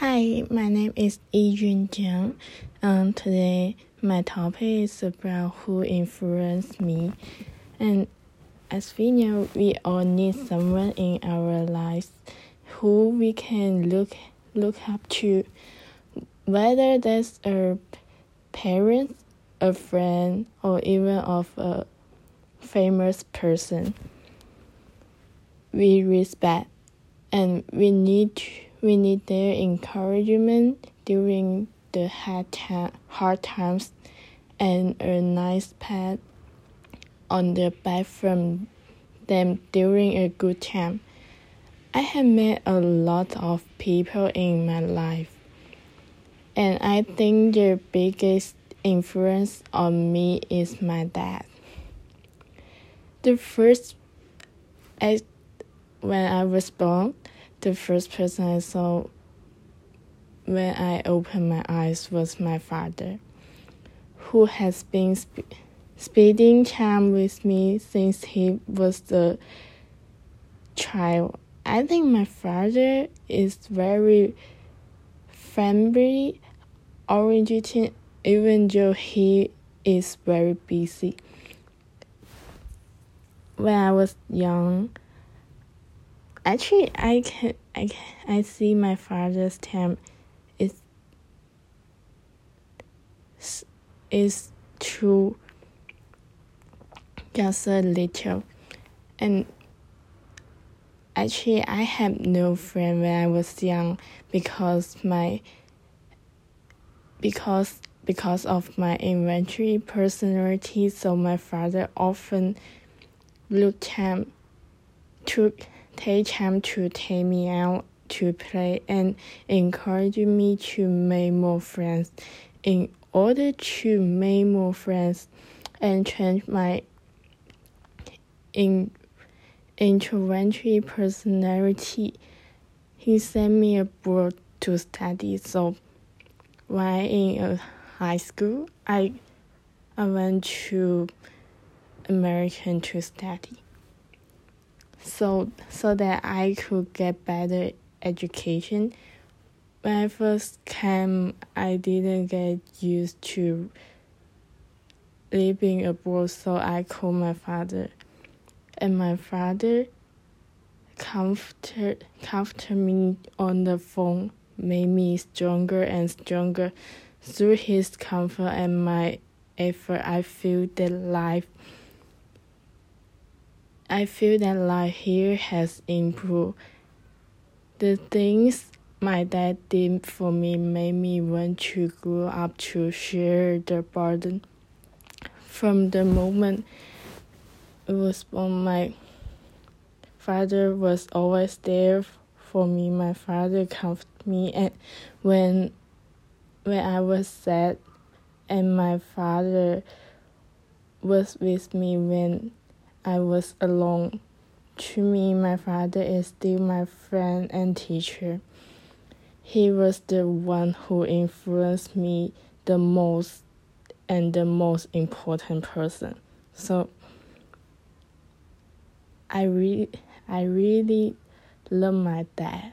Hi, my name is Yijun Jiang. Um, today my topic is about who influenced me. And as we know, we all need someone in our lives who we can look look up to, whether that's a parent, a friend, or even of a famous person. We respect and we need to we need their encouragement during the hard, ta- hard times and a nice pat on the back from them during a good time. I have met a lot of people in my life, and I think the biggest influence on me is my dad. The first, I, when I was born, the first person I saw when I opened my eyes was my father, who has been sp- spending time with me since he was the child. I think my father is very family oriented, even though he is very busy. When I was young, actually I can I can, I see my father's time is is true just a little and actually I had no friend when I was young because my because because of my inventory personality. So my father often looked him took take time to take me out to play and encourage me to make more friends. In order to make more friends and change my in introverted personality, he sent me abroad to study. So while in a high school, I I went to American to study so so that I could get better education. When I first came, I didn't get used to living abroad, so I called my father, and my father comforted comforted me on the phone, made me stronger and stronger. Through his comfort and my effort, I feel that life I feel that life here has improved. The things my dad did for me made me want to grow up to share the burden. From the moment it was born, my father was always there for me. My father comforted me and when when I was sad and my father was with me when I was alone. To me, my father is still my friend and teacher. He was the one who influenced me the most and the most important person. So I really I really love my dad.